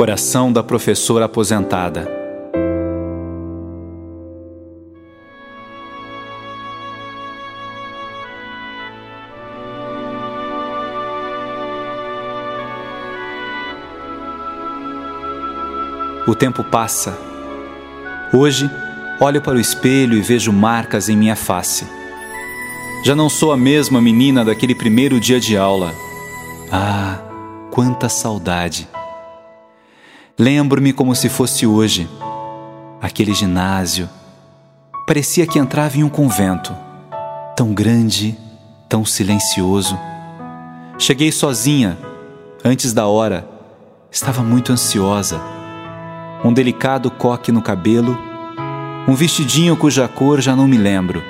Oração da professora aposentada. O tempo passa. Hoje, olho para o espelho e vejo marcas em minha face. Já não sou a mesma menina daquele primeiro dia de aula. Ah, quanta saudade! Lembro-me como se fosse hoje. Aquele ginásio. Parecia que entrava em um convento. Tão grande, tão silencioso. Cheguei sozinha, antes da hora. Estava muito ansiosa. Um delicado coque no cabelo, um vestidinho cuja cor já não me lembro.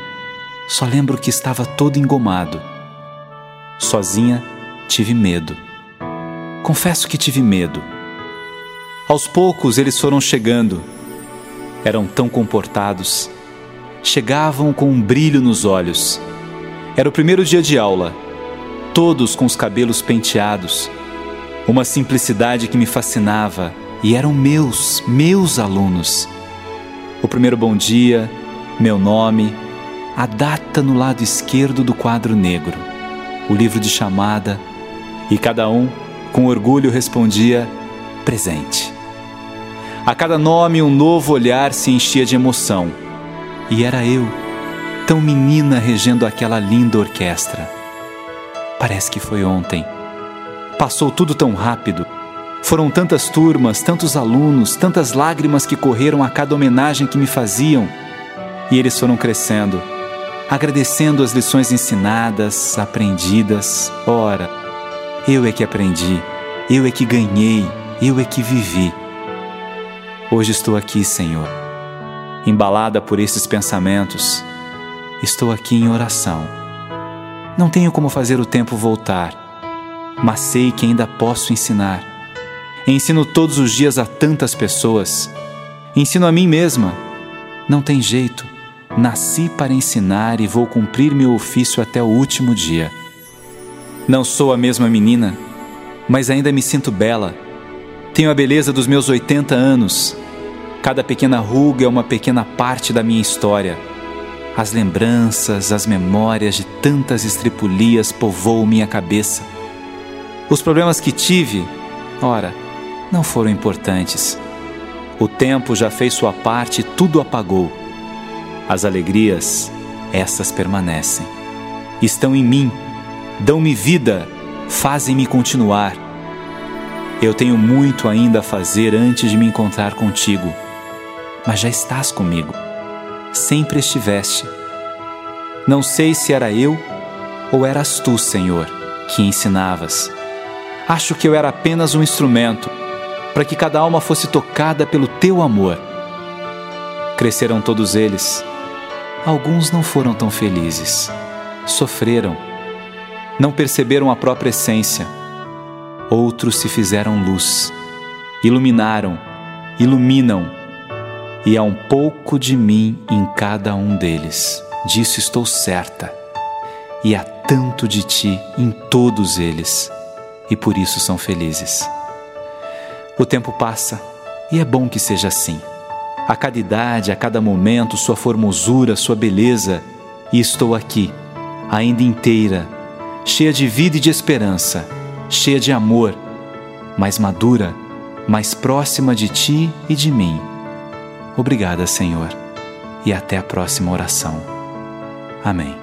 Só lembro que estava todo engomado. Sozinha, tive medo. Confesso que tive medo. Aos poucos eles foram chegando. Eram tão comportados. Chegavam com um brilho nos olhos. Era o primeiro dia de aula, todos com os cabelos penteados. Uma simplicidade que me fascinava e eram meus, meus alunos. O primeiro bom dia, meu nome, a data no lado esquerdo do quadro negro, o livro de chamada, e cada um, com orgulho, respondia: presente. A cada nome, um novo olhar se enchia de emoção. E era eu, tão menina regendo aquela linda orquestra. Parece que foi ontem. Passou tudo tão rápido. Foram tantas turmas, tantos alunos, tantas lágrimas que correram a cada homenagem que me faziam. E eles foram crescendo, agradecendo as lições ensinadas, aprendidas. Ora, eu é que aprendi, eu é que ganhei, eu é que vivi. Hoje estou aqui, Senhor, embalada por esses pensamentos. Estou aqui em oração. Não tenho como fazer o tempo voltar, mas sei que ainda posso ensinar. Ensino todos os dias a tantas pessoas. Ensino a mim mesma. Não tem jeito. Nasci para ensinar e vou cumprir meu ofício até o último dia. Não sou a mesma menina, mas ainda me sinto bela tenho a beleza dos meus 80 anos. Cada pequena ruga é uma pequena parte da minha história. As lembranças, as memórias de tantas estripulias povoam minha cabeça. Os problemas que tive, ora, não foram importantes. O tempo já fez sua parte e tudo apagou. As alegrias, essas permanecem. Estão em mim, dão-me vida, fazem-me continuar eu tenho muito ainda a fazer antes de me encontrar contigo, mas já estás comigo. Sempre estiveste. Não sei se era eu ou eras tu, Senhor, que ensinavas. Acho que eu era apenas um instrumento para que cada alma fosse tocada pelo teu amor. Cresceram todos eles. Alguns não foram tão felizes. Sofreram. Não perceberam a própria essência outros se fizeram luz, iluminaram, iluminam, e há um pouco de mim em cada um deles. Disso estou certa. E há tanto de ti em todos eles, e por isso são felizes. O tempo passa, e é bom que seja assim. A cada idade, a cada momento, sua formosura, sua beleza, e estou aqui, ainda inteira, cheia de vida e de esperança cheia de amor, mais madura, mais próxima de ti e de mim. Obrigada, Senhor, e até a próxima oração. Amém.